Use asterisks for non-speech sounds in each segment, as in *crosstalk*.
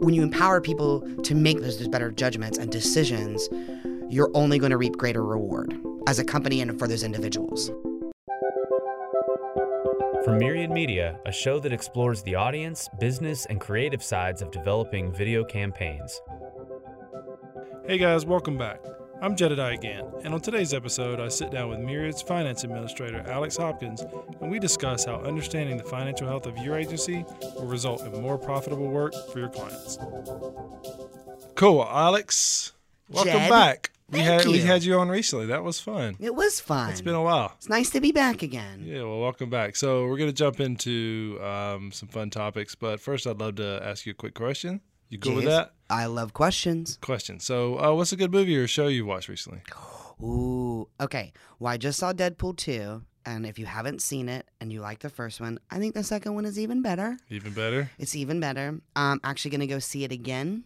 When you empower people to make those, those better judgments and decisions, you're only going to reap greater reward as a company and for those individuals. From Myriad Media, a show that explores the audience, business, and creative sides of developing video campaigns. Hey guys, welcome back. I'm Jedediah Gant, and on today's episode, I sit down with Myriad's finance administrator, Alex Hopkins, and we discuss how understanding the financial health of your agency will result in more profitable work for your clients. Cool, Alex. Welcome Jed, back. We had we you. had you on recently. That was fun. It was fun. It's been a while. It's nice to be back again. Yeah, well, welcome back. So we're gonna jump into um, some fun topics, but first, I'd love to ask you a quick question. You cool with that? I love questions. Question. So, uh, what's a good movie or show you watched recently? Ooh, okay. Well, I just saw Deadpool 2, and if you haven't seen it and you like the first one, I think the second one is even better. Even better. It's even better. I'm actually going to go see it again.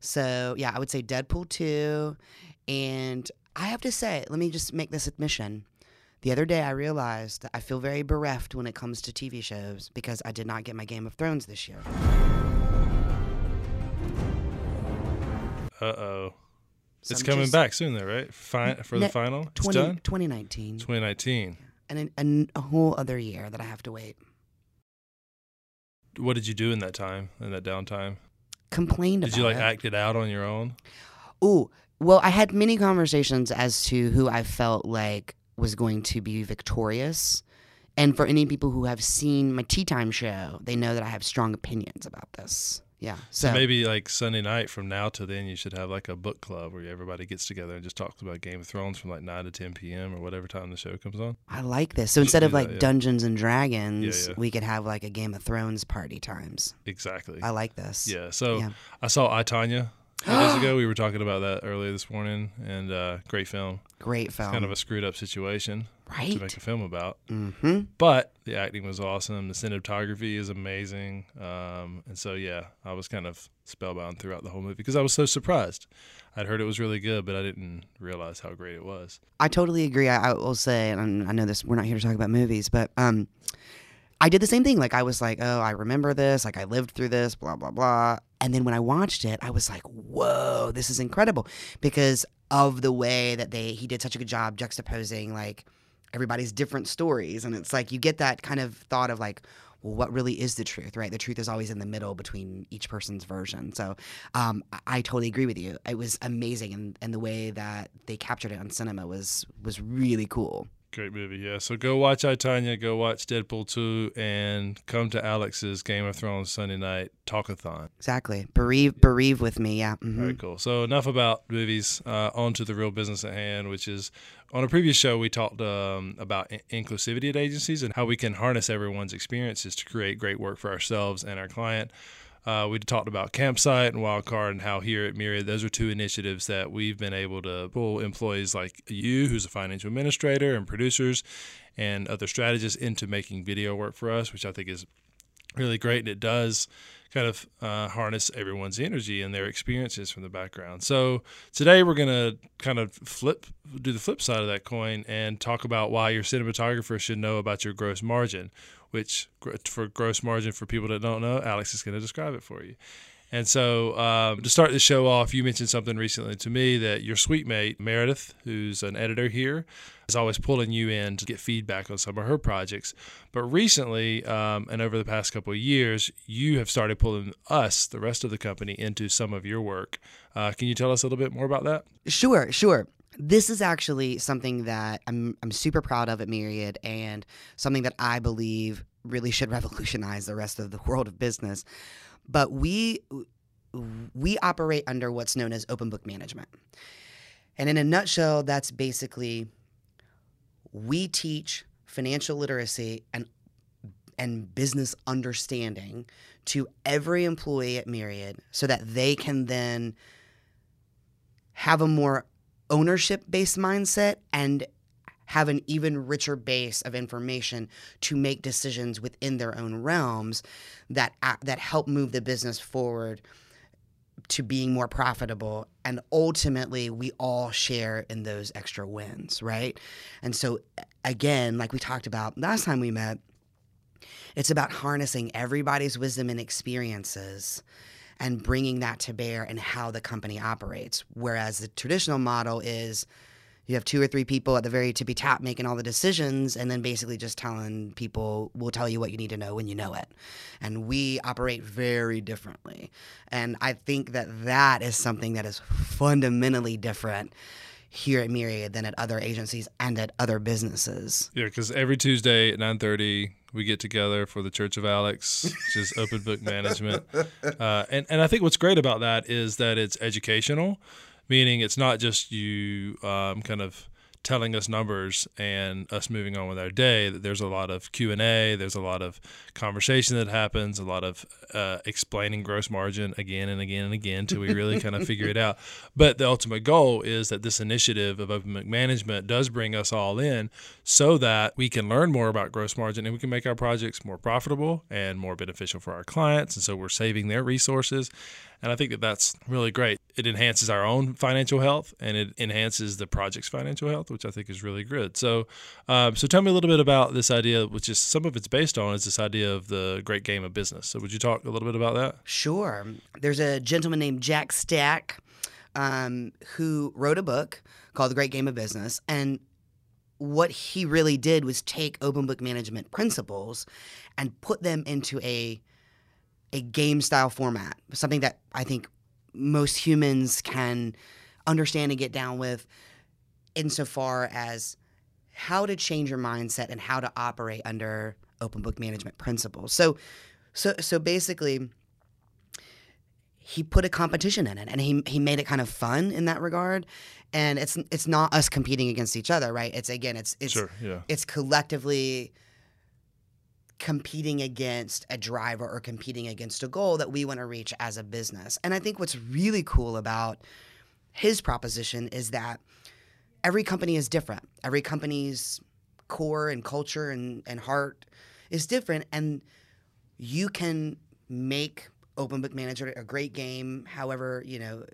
So, yeah, I would say Deadpool 2. And I have to say, let me just make this admission. The other day, I realized that I feel very bereft when it comes to TV shows because I did not get my Game of Thrones this year. Uh oh. It's coming back soon, though, right? Fi- for the final. It's 20, done. 2019. 2019. And an- and a whole other year that I have to wait. What did you do in that time? In that downtime? Complained Did about you like it. act it out on your own? Ooh, well, I had many conversations as to who I felt like was going to be victorious. And for any people who have seen my tea time show, they know that I have strong opinions about this. Yeah. So, So, maybe like Sunday night from now till then, you should have like a book club where everybody gets together and just talks about Game of Thrones from like 9 to 10 p.m. or whatever time the show comes on. I like this. So instead do of like that, yeah. Dungeons and Dragons, yeah. we could have like a Game of Thrones party times. Exactly. I like this. Yeah. So Yeah. I saw I Tonya a few days *gasps* ago. We were talking about that earlier this morning, and uh, great film. Great film. Kind of a screwed up situation to make a film about. Mm-hmm. But the acting was awesome. The cinematography is amazing. Um, and so, yeah, I was kind of spellbound throughout the whole movie because I was so surprised. I'd heard it was really good, but I didn't realize how great it was. I totally agree. I, I will say, and I know this. We're not here to talk about movies, but um, I did the same thing. Like I was like, oh, I remember this. Like I lived through this. Blah blah blah. And then when I watched it, I was like, whoa, this is incredible because of the way that they he did such a good job juxtaposing like everybody's different stories, and it's like you get that kind of thought of like. Well, what really is the truth, right? The truth is always in the middle between each person's version. So um, I, I totally agree with you. It was amazing, and, and the way that they captured it on cinema was was really cool. Great movie, yeah. So go watch I Tonya, go watch Deadpool 2, and come to Alex's Game of Thrones Sunday night talkathon. Exactly. Bereave, bereave with me. Yeah. mhm. Very cool. So enough about movies. Uh, on to the real business at hand, which is on a previous show we talked um, about in- inclusivity at agencies and how we can harness everyone's experiences to create great work for ourselves and our client. Uh, we talked about Campsite and Wildcard and how here at Myriad, those are two initiatives that we've been able to pull employees like you, who's a financial administrator, and producers and other strategists into making video work for us, which I think is really great. And it does kind of uh, harness everyone's energy and their experiences from the background. So today we're going to kind of flip, do the flip side of that coin and talk about why your cinematographer should know about your gross margin, which for gross margin, for people that don't know, Alex is going to describe it for you. And so, um, to start the show off, you mentioned something recently to me that your sweet mate, Meredith, who's an editor here, is always pulling you in to get feedback on some of her projects. But recently, um, and over the past couple of years, you have started pulling us, the rest of the company, into some of your work. Uh, can you tell us a little bit more about that? Sure, sure. This is actually something that I'm I'm super proud of at Myriad and something that I believe really should *laughs* revolutionize the rest of the world of business. But we we operate under what's known as open book management. And in a nutshell, that's basically we teach financial literacy and and business understanding to every employee at Myriad so that they can then have a more ownership based mindset and have an even richer base of information to make decisions within their own realms that that help move the business forward to being more profitable. And ultimately we all share in those extra wins right? And so again like we talked about last time we met It's about harnessing everybody's wisdom and experiences and bringing that to bear in how the company operates. Whereas the traditional model is you have two or three people at the very tippy top making all the decisions and then basically just telling people we'll tell you what you need to know when you know it. And we operate very differently. And i think that that is something that is fundamentally different here at myriad than at other agencies and at other businesses. Yeah, because every Tuesday at nine thirty we get together for the Church of Alex, which is *laughs* open book management. Uh, and and I think what's great about that is that it's educational, meaning it's not just you um, kind of telling us numbers and us moving on with our day that there's a lot of q&a there's a lot of conversation that happens a lot of uh, explaining gross margin again and again and again till we really kind of *laughs* figure it out. But the ultimate goal is that this initiative of open management does bring us all in so that we can learn more about gross margin and we can make our projects more profitable and more beneficial for our clients. And so we're saving their resources and I think that that's really great. It enhances our own financial health and it enhances the project's financial health, which I think is really good. So, um, so tell me a little bit about this idea, which is some of it's based on is this idea of the great game of business. So, would you talk a little bit about that? Sure. There's a gentleman named Jack Stack um, who wrote a book called The Great Game of Business. And what he really did was take open book management principles and put them into a a game style format, something that I think most humans can understand and get down with insofar as how to change your mindset and how to operate under open book management principles. So so so basically he put a competition in it and he he made it kind of fun in that regard and it's it's not us competing against each other right it's again it's it's Sure, yeah. it's collectively competing against a driver or competing against a goal that we want to reach as a business. And i think what's really cool about his proposition is that every company is different. Every company's core and culture and, and heart is different and you can make open book manager a great game however you know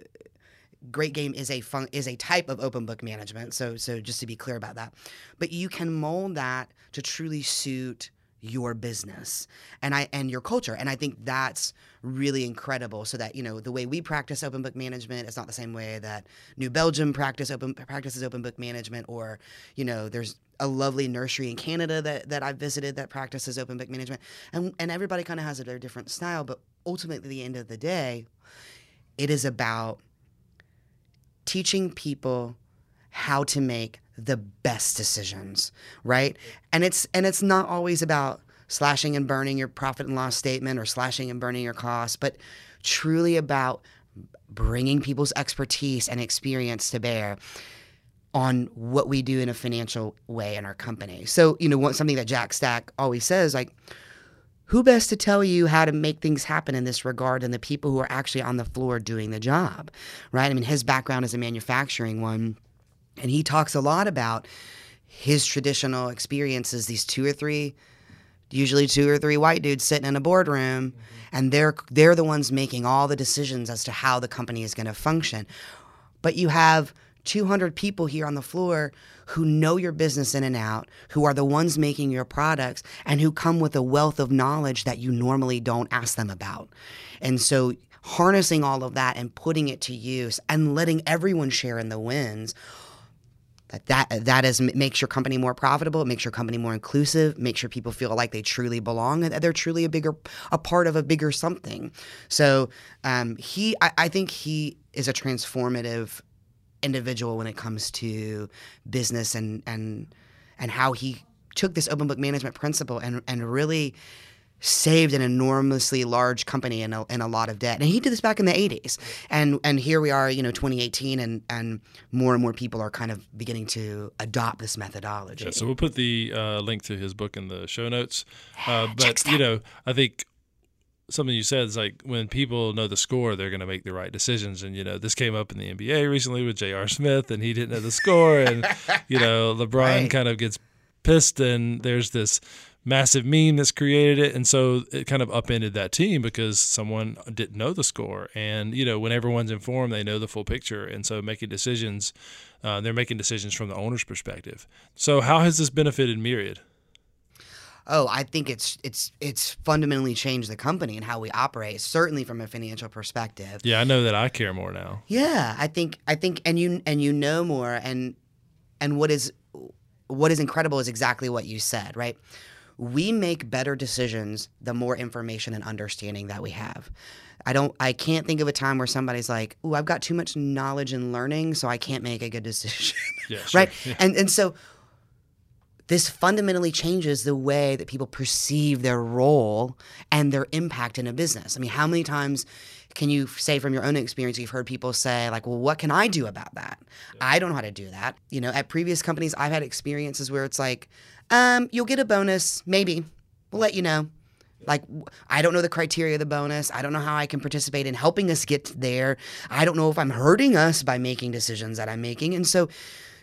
great game is a fun, is a type of open book management so so just to be clear about that. But you can mold that to truly suit your business and i and your culture. And i think that's really incredible. So that you know the way we practice open book management is not the same way that new belgium practice open practices open book management or you know there's a lovely nursery in canada that, that i've visited that practices open book management. And, and everybody kind of has a their different style but ultimately at the end of the day it is about teaching people how to make the best decisions, right? And it's and it's not always about slashing and burning your profit and loss statement or slashing and burning your costs, but truly about bringing people's expertise and experience to bear on what we do in a financial way in our company. So, you know, something that Jack Stack always says like who best to tell you how to make things happen in this regard than the people who are actually on the floor doing the job, right? I mean, his background is a manufacturing one, and he talks a lot about his traditional experiences, these two or three, usually two or three white dudes sitting in a boardroom, mm-hmm. and they're they're the ones making all the decisions as to how the company is going to function. But you have 200 people here on the floor who know your business in and out, who are the ones making your products, and who come with a wealth of knowledge that you normally don't ask them about. And so, harnessing all of that and putting it to use and letting everyone share in the wins. That, that that is makes your company more profitable. It makes your company more inclusive. Makes sure people feel like they truly belong and that they're truly a bigger a part of a bigger something. So um, he, I, I think he is a transformative individual when it comes to business and and and how he took this open book management principle and and really saved an enormously large company in a, in a lot of debt. And he did this back in the 80s. And and here we are, you know, 2018 and and more and more people are kind of beginning to adopt this methodology. Yeah, so we'll put the uh, link to his book in the show notes. Uh, but you know, I think something you said is like when people know the score, they're going to make the right decisions. And you know, this came up in the NBA recently with J.R. Smith, and he didn't know the score, and you know, *laughs* LeBron Right. kind of gets pissed, and there's this massive meme that's created it, and so it kind of upended that team because someone didn't know the score. And you know, when everyone's informed, they know the full picture, and so making decisions, uh, they're making decisions from the owner's perspective. So, how has this benefited Myriad? oh, I think it's it's it's fundamentally changed the company and how we operate, certainly from a financial perspective. Yeah, I know that I care more now. Yeah, I think I think and you and you know more and and what is what is incredible is exactly what you said, right? We make better decisions the more information and understanding that we have. I don't I can't think of a time where somebody's like, "Ooh, I've got too much knowledge and learning, so I can't make a good decision." *laughs* Yeah, *laughs* sure. right? Yeah. And and so this fundamentally changes the way that people perceive their role and their impact in a business. I mean, how many times can you say from your own experience you've heard people say like, "Well, what can I do about that? I don't know how to do that." You know, at previous companies I've had experiences where it's like, um, you'll get a bonus, maybe. We'll let you know. Like, I don't know the criteria of the bonus. I don't know how I can participate in helping us get there. I don't know if I'm hurting us by making decisions that I'm making. And so,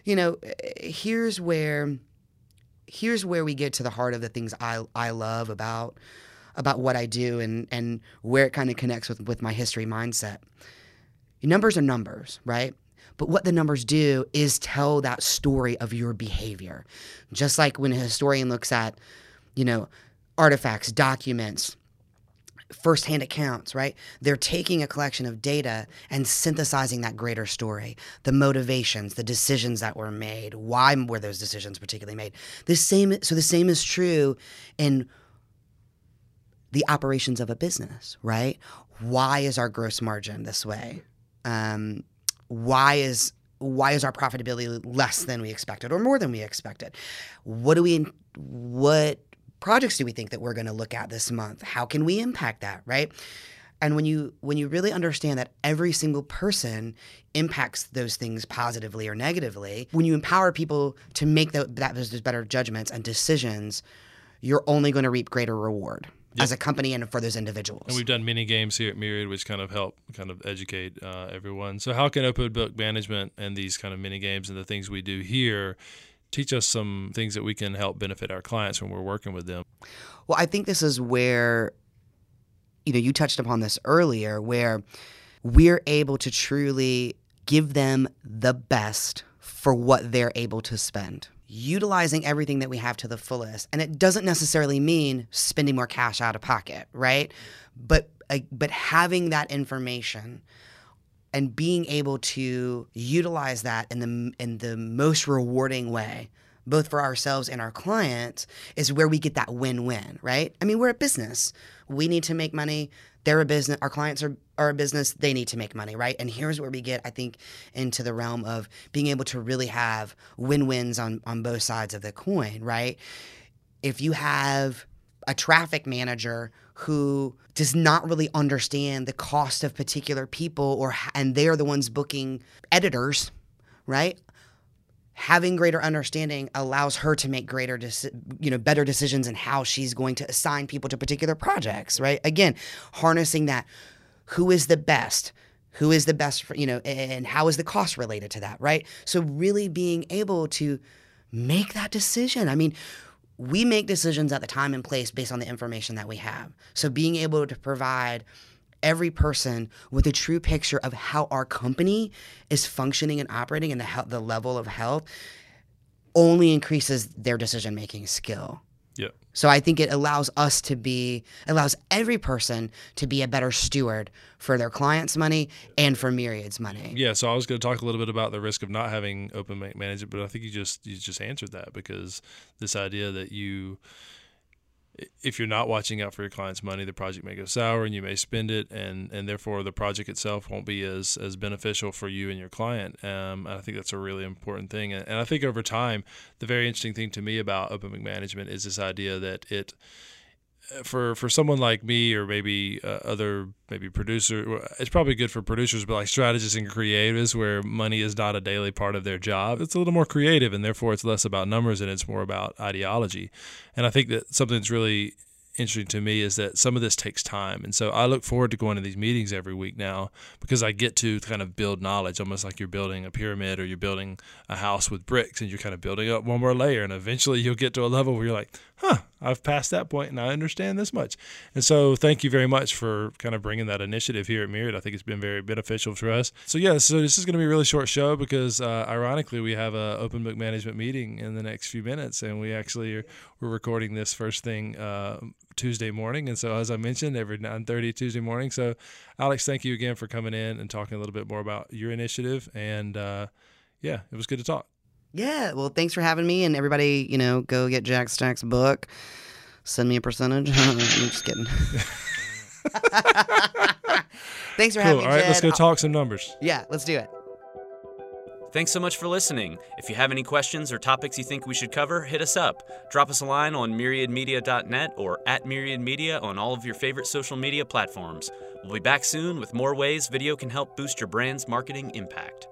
you know, eh, here's where here's where we get to the heart of the things I I love about about what I do and and where it kind of connects with with my history mindset. Numbers are numbers, right? But what the numbers do is tell that story of your behavior. Just like when a historian looks at, you know, artifacts, documents, firsthand accounts, right? They're taking a collection of data and synthesizing that greater story, the motivations, the decisions that were made, why were those decisions particularly made. The same so the same is true in the operations of a business, right? Why is our gross margin this way? Um, why is why is our profitability less than we expected or more than we expected? What do we what projects do we think that we're going to look at this month? How can we impact that, right? And when you when you really understand that every single person impacts those things positively or negatively, when you empower people to make the, that those better judgments and decisions, you're only going to reap greater reward as a company and for those individuals. And we've done mini games here at Myriad, which kind of help kind of educate uh, everyone. So, how can open book management and these kind of mini games and the things we do here teach us some things that we can help benefit our clients when we're working with them? Well, I think this is where, you know, you touched upon this earlier, where we're able to truly give them the best for what they're able to spend. Utilizing everything that we have to the fullest. And it doesn't necessarily mean spending more cash out of pocket, right? But uh, but having that information and being able to utilize that in the in the most rewarding way both for ourselves and our clients is where we get that win-win right i mean we're a business we need to make money they're a business our clients are, are a business they need to make money right? And here's where we get i think into the realm of being able to really have win-wins on on both sides of the coin right? If you have a traffic manager who does not really understand the cost of particular people or and they're the ones booking editors right having greater understanding allows her to make greater deci- you know better decisions in how she's going to assign people to particular projects right? Again harnessing that who is the best? Who is the best for, you know and how is the cost related to that right? So really being able to make that decision. I mean we make decisions at the time and place based on the information that we have. So being able to provide every person with a true picture of how our company is functioning and operating and the he- the level of health only increases their decision making skill. Yeah. So I think it allows us to be allows every person to be a better steward for their clients' money and for Myriad's money. Yeah, so I was going to talk a little bit about the risk of not having open ma- management, but I think you just you just answered that because this idea that you if you're not watching out for your client's money, the project may go sour and you may spend it, and, and therefore the project itself won't be as, as beneficial for you and your client. Um, and I think that's a really important thing. And, and I think over time, the very interesting thing to me about open management is this idea that it for for someone like me or maybe uh, other maybe producer it's probably good for producers but like strategists and creatives where money is not a daily part of their job it's a little more creative and therefore it's less about numbers and it's more about ideology. And i think that something that's really interesting to me is that some of this takes time. And so i look forward to going to these meetings every week now because i get to kind of build knowledge almost like you're building a pyramid or you're building a house with bricks and you're kind of building up one more layer and eventually you'll get to a level where you're like huh I've passed that point and I understand this much. And so thank you very much for kind of bringing that initiative here at Myriad. I think it's been very beneficial for us. So yeah, so this is going to be a really short show because uh, ironically we have a open book management meeting in the next few minutes and we actually are, we're recording this first thing uh, Tuesday morning. And so as I mentioned, every 9:30 Tuesday morning. So Alex, thank you again for coming in and talking a little bit more about your initiative. And uh, yeah, it was good to talk. Yeah, well, thanks for having me, and everybody, you know, go get Jack Stack's book. Send me a percentage. *laughs* I'm just kidding. *laughs* thanks for Cool. having me. All right, let's Jed. go talk some numbers. Yeah, let's do it. Thanks so much for listening. If you have any questions or topics you think we should cover, hit us up. Drop us a line on myriadmedia.net or at myriadmedia on all of your favorite social media platforms. We'll be back soon with more ways video can help boost your brand's marketing impact.